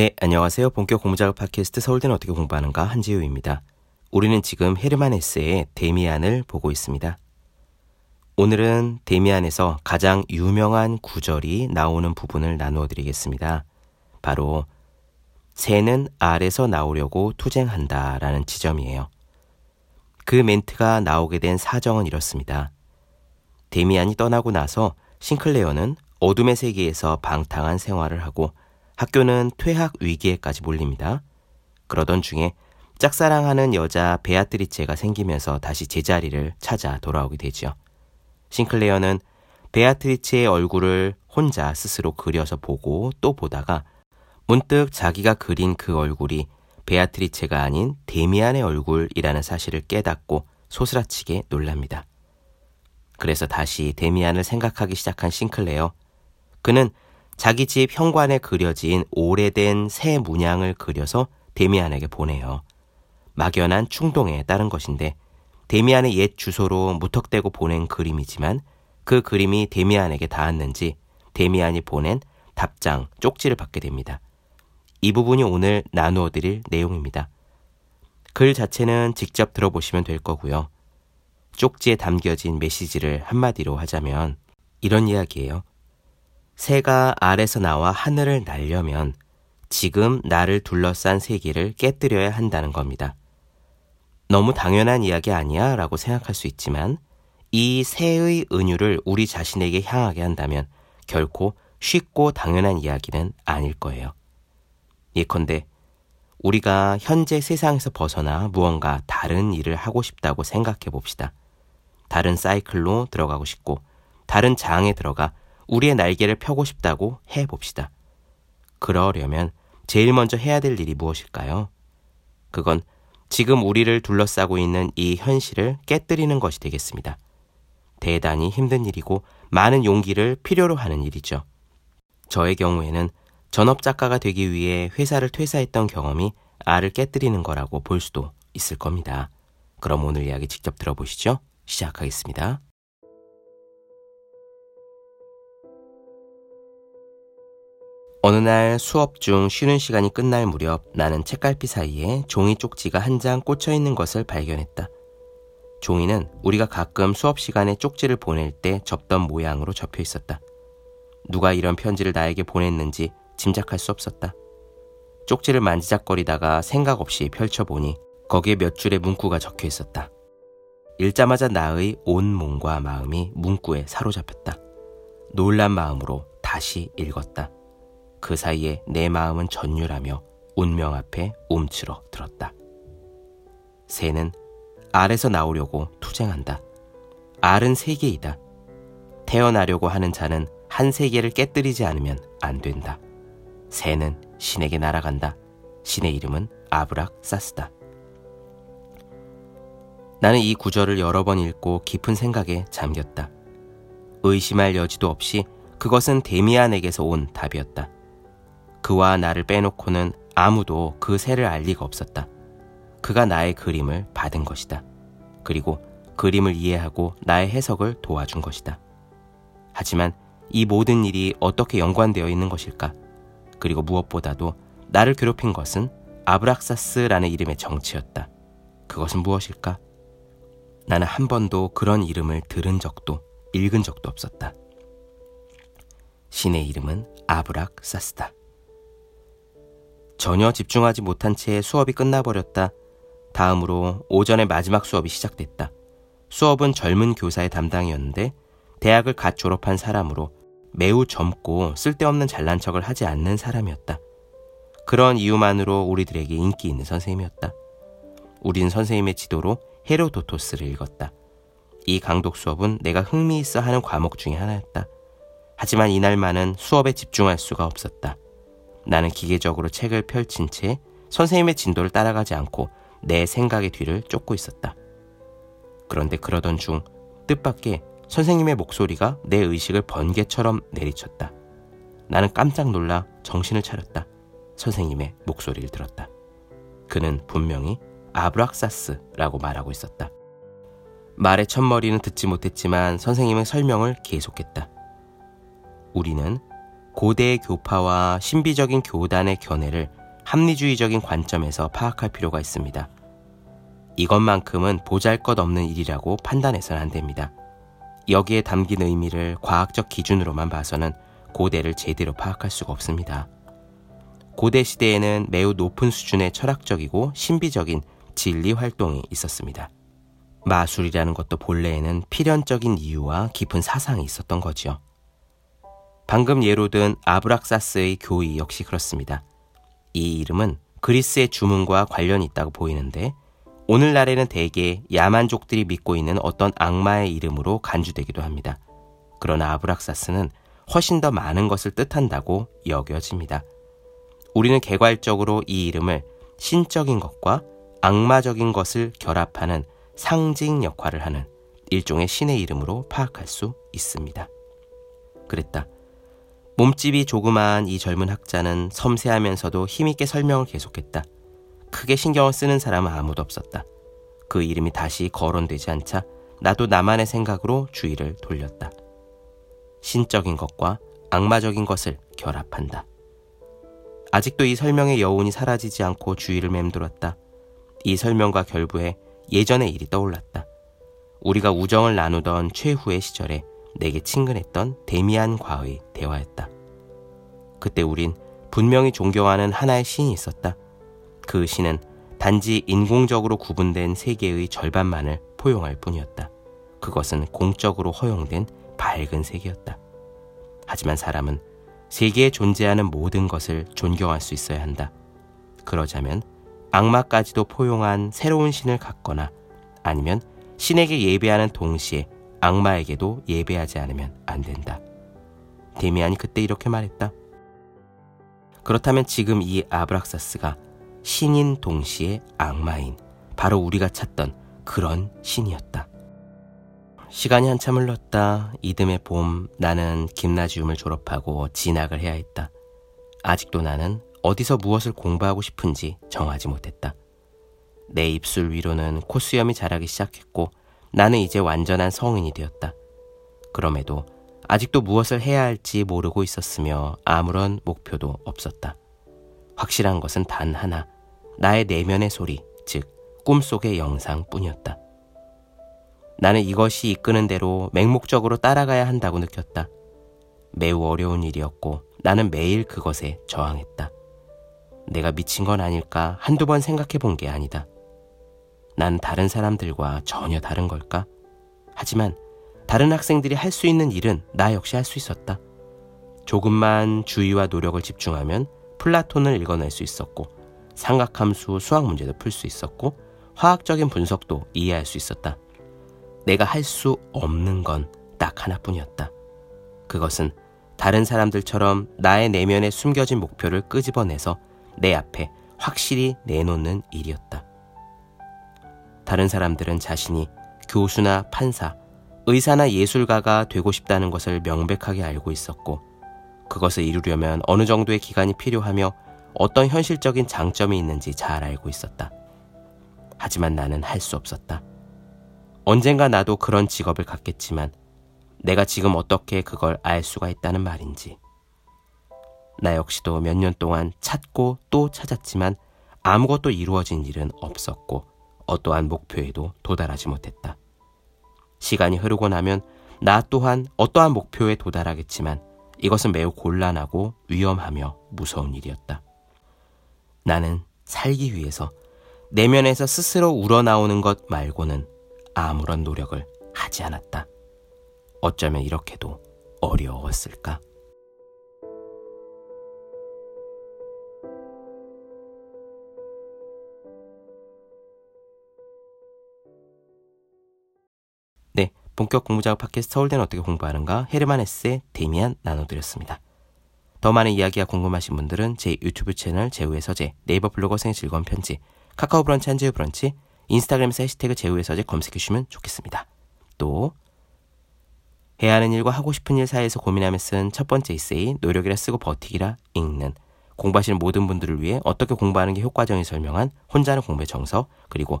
네, 안녕하세요. 본격 공부작업 팟캐스트 서울대는 어떻게 공부하는가 한지우입니다. 우리는 지금 헤르만 헤스의 데미안을 보고 있습니다. 오늘은 데미안에서 가장 유명한 구절이 나오는 부분을 나누어 드리겠습니다. 바로 새는 알에서 나오려고 투쟁한다 라는 지점이에요. 그 멘트가 나오게 된 사정은 이렇습니다. 데미안이 떠나고 나서 싱클레어는 어둠의 세계에서 방탕한 생활을 하고 학교는 퇴학 위기에까지 몰립니다. 그러던 중에 짝사랑하는 여자 베아트리체가 생기면서 다시 제자리를 찾아 돌아오게 되지요. 싱클레어는 베아트리체의 얼굴을 혼자 스스로 그려서 보고 또 보다가 문득 자기가 그린 그 얼굴이 베아트리체가 아닌 데미안의 얼굴이라는 사실을 깨닫고 소스라치게 놀랍니다. 그래서 다시 데미안을 생각하기 시작한 싱클레어. 그는 자기 집 현관에 그려진 오래된 새 문양을 그려서 데미안에게 보내요. 막연한 충동에 따른 것인데 데미안의 옛 주소로 무턱대고 보낸 그림이지만 그 그림이 데미안에게 닿았는지 데미안이 보낸 답장, 쪽지를 받게 됩니다. 이 부분이 오늘 나누어 드릴 내용입니다. 글 자체는 직접 들어보시면 될 거고요. 쪽지에 담겨진 메시지를 한마디로 하자면 이런 이야기예요. 새가 알에서 나와 하늘을 날려면 지금 나를 둘러싼 세계를 깨뜨려야 한다는 겁니다. 너무 당연한 이야기 아니야? 라고 생각할 수 있지만 이 새의 은유를 우리 자신에게 향하게 한다면 결코 쉽고 당연한 이야기는 아닐 거예요. 예컨대 우리가 현재 세상에서 벗어나 무언가 다른 일을 하고 싶다고 생각해 봅시다. 다른 사이클로 들어가고 싶고 다른 장에 들어가 우리의 날개를 펴고 싶다고 해 봅시다. 그러려면 제일 먼저 해야 될 일이 무엇일까요? 그건 지금 우리를 둘러싸고 있는 이 현실을 깨뜨리는 것이 되겠습니다. 대단히 힘든 일이고 많은 용기를 필요로 하는 일이죠. 저의 경우에는 전업 작가가 되기 위해 회사를 퇴사했던 경험이 알을 깨뜨리는 거라고 볼 수도 있을 겁니다. 그럼 오늘 이야기 직접 들어보시죠. 시작하겠습니다. 어느 날 수업 중 쉬는 시간이 끝날 무렵 나는 책갈피 사이에 종이 쪽지가 한 장 꽂혀 있는 것을 발견했다. 종이는 우리가 가끔 수업 시간에 쪽지를 보낼 때 접던 모양으로 접혀 있었다. 누가 이런 편지를 나에게 보냈는지 짐작할 수 없었다. 쪽지를 만지작거리다가 생각 없이 펼쳐보니 거기에 몇 줄의 문구가 적혀 있었다. 읽자마자 나의 온 몸과 마음이 문구에 사로잡혔다. 놀란 마음으로 다시 읽었다. 그 사이에 내 마음은 전율하며 운명 앞에 움츠러 들었다. 새는 알에서 나오려고 투쟁한다. 알은 세계이다. 태어나려고 하는 자는 한 세계를 깨뜨리지 않으면 안 된다. 새는 신에게 날아간다. 신의 이름은 아브락 사스다. 나는 이 구절을 여러 번 읽고 깊은 생각에 잠겼다. 의심할 여지도 없이 그것은 데미안에게서 온 답이었다. 그와 나를 빼놓고는 아무도 그 새를 알 리가 없었다. 그가 나의 그림을 받은 것이다. 그리고 그림을 이해하고 나의 해석을 도와준 것이다. 하지만 이 모든 일이 어떻게 연관되어 있는 것일까? 그리고 무엇보다도 나를 괴롭힌 것은 아브락사스라는 이름의 정치였다. 그것은 무엇일까? 나는 한 번도 그런 이름을 들은 적도 읽은 적도 없었다. 신의 이름은 아브락사스다. 전혀 집중하지 못한 채 수업이 끝나버렸다. 다음으로 오전의 마지막 수업이 시작됐다. 수업은 젊은 교사의 담당이었는데 대학을 갓 졸업한 사람으로 매우 젊고 쓸데없는 잘난 척을 하지 않는 사람이었다. 그런 이유만으로 우리들에게 인기 있는 선생님이었다. 우린 선생님의 지도로 헤로도토스를 읽었다. 이 강독 수업은 내가 흥미있어 하는 과목 중의 하나였다. 하지만 이날만은 수업에 집중할 수가 없었다. 나는 기계적으로 책을 펼친 채 선생님의 진도를 따라가지 않고 내 생각의 뒤를 쫓고 있었다. 그런데 그러던 중 뜻밖의 선생님의 목소리가 내 의식을 번개처럼 내리쳤다. 나는 깜짝 놀라 정신을 차렸다. 선생님의 목소리를 들었다. 그는 분명히 아브락사스라고 말하고 있었다. 말의 첫머리는 듣지 못했지만 선생님은 설명을 계속했다. 우리는 고대의 교파와 신비적인 교단의 견해를 합리주의적인 관점에서 파악할 필요가 있습니다. 이것만큼은 보잘 것 없는 일이라고 판단해서는 안 됩니다. 여기에 담긴 의미를 과학적 기준으로만 봐서는 고대를 제대로 파악할 수가 없습니다. 고대 시대에는 매우 높은 수준의 철학적이고 신비적인 진리 활동이 있었습니다. 마술이라는 것도 본래에는 필연적인 이유와 깊은 사상이 있었던 거지요. 방금 예로 든 아브락사스의 교의 역시 그렇습니다. 이 이름은 그리스의 주문과 관련이 있다고 보이는데 오늘날에는 대개 야만족들이 믿고 있는 어떤 악마의 이름으로 간주되기도 합니다. 그러나 아브락사스는 훨씬 더 많은 것을 뜻한다고 여겨집니다. 우리는 개괄적으로 이 이름을 신적인 것과 악마적인 것을 결합하는 상징 역할을 하는 일종의 신의 이름으로 파악할 수 있습니다. 그랬다. 몸집이 조그마한 이 젊은 학자는 섬세하면서도 힘있게 설명을 계속했다. 크게 신경을 쓰는 사람은 아무도 없었다. 그 이름이 다시 거론되지 않자 나도 나만의 생각으로 주의를 돌렸다. 신적인 것과 악마적인 것을 결합한다. 아직도 이 설명의 여운이 사라지지 않고 주의를 맴돌았다. 이 설명과 결부에 예전의 일이 떠올랐다. 우리가 우정을 나누던 최후의 시절에 내게 친근했던 데미안과의 대화였다. 그때 우린 분명히 존경하는 하나의 신이 있었다. 그 신은 단지 인공적으로 구분된 세계의 절반만을 포용할 뿐이었다. 그것은 공적으로 허용된 밝은 색이었다. 하지만 사람은 세계에 존재하는 모든 것을 존경할 수 있어야 한다. 그러자면 악마까지도 포용한 새로운 신을 갖거나 아니면 신에게 예배하는 동시에 악마에게도 예배하지 않으면 안 된다. 데미안이 그때 이렇게 말했다. 그렇다면 지금 이 아브락사스가 신인 동시에 악마인 바로 우리가 찾던 그런 신이었다. 시간이 한참 흘렀다. 이듬해 봄 나는 김나지움을 졸업하고 진학을 해야 했다. 아직도 나는 어디서 무엇을 공부하고 싶은지 정하지 못했다. 내 입술 위로는 코수염이 자라기 시작했고 나는 이제 완전한 성인이 되었다. 그럼에도 아직도 무엇을 해야 할지 모르고 있었으며 아무런 목표도 없었다. 확실한 것은 단 하나, 나의 내면의 소리, 즉, 꿈속의 영상 뿐이었다. 나는 이것이 이끄는 대로 맹목적으로 따라가야 한다고 느꼈다. 매우 어려운 일이었고 나는 매일 그것에 저항했다. 내가 미친 건 아닐까 한두 번 생각해 본 게 아니다. 난 다른 사람들과 전혀 다른 걸까? 하지만 다른 학생들이 할 수 있는 일은 나 역시 할 수 있었다. 조금만 주의와 노력을 집중하면 플라톤을 읽어낼 수 있었고, 삼각함수 수학 문제도 풀 수 있었고, 화학적인 분석도 이해할 수 있었다. 내가 할 수 없는 건 딱 하나뿐이었다. 그것은 다른 사람들처럼 나의 내면에 숨겨진 목표를 끄집어내서 내 앞에 확실히 내놓는 일이었다. 다른 사람들은 자신이 교수나 판사, 의사나 예술가가 되고 싶다는 것을 명백하게 알고 있었고, 그것을 이루려면 어느 정도의 기간이 필요하며 어떤 현실적인 장점이 있는지 잘 알고 있었다. 하지만 나는 할 수 없었다. 언젠가 나도 그런 직업을 갖겠지만 내가 지금 어떻게 그걸 알 수가 있다는 말인지. 나 역시도 몇 년 동안 찾고 또 찾았지만 아무것도 이루어진 일은 없었고 어떠한 목표에도 도달하지 못했다. 시간이 흐르고 나면 나 또한 어떠한 목표에 도달하겠지만 이것은 매우 곤란하고 위험하며 무서운 일이었다. 나는 살기 위해서 내면에서 스스로 우러나오는 것 말고는 아무런 노력을 하지 않았다. 어쩌면 이렇게도 어려웠을까? 본격 공부작업 팟캐스트 서울대는 어떻게 공부하는가 헤르만 에세 데미안 나눠드렸습니다. 더 많은 이야기가 궁금하신 분들은 제 유튜브 채널 제우의 서재, 네이버 블로거 생 즐거운 편지, 카카오 브런치 한지우 브런치, 인스타그램에서 해시태그 제우의 서재 검색해주시면 좋겠습니다. 또 해야 하는 일과 하고 싶은 일 사이에서 고민하며 쓴 첫 번째 에세이 노력이라 쓰고 버티기라 읽는 공부하시는 모든 분들을 위해 어떻게 공부하는 게 효과적인 설명한 혼자 하는 공부의 정서 그리고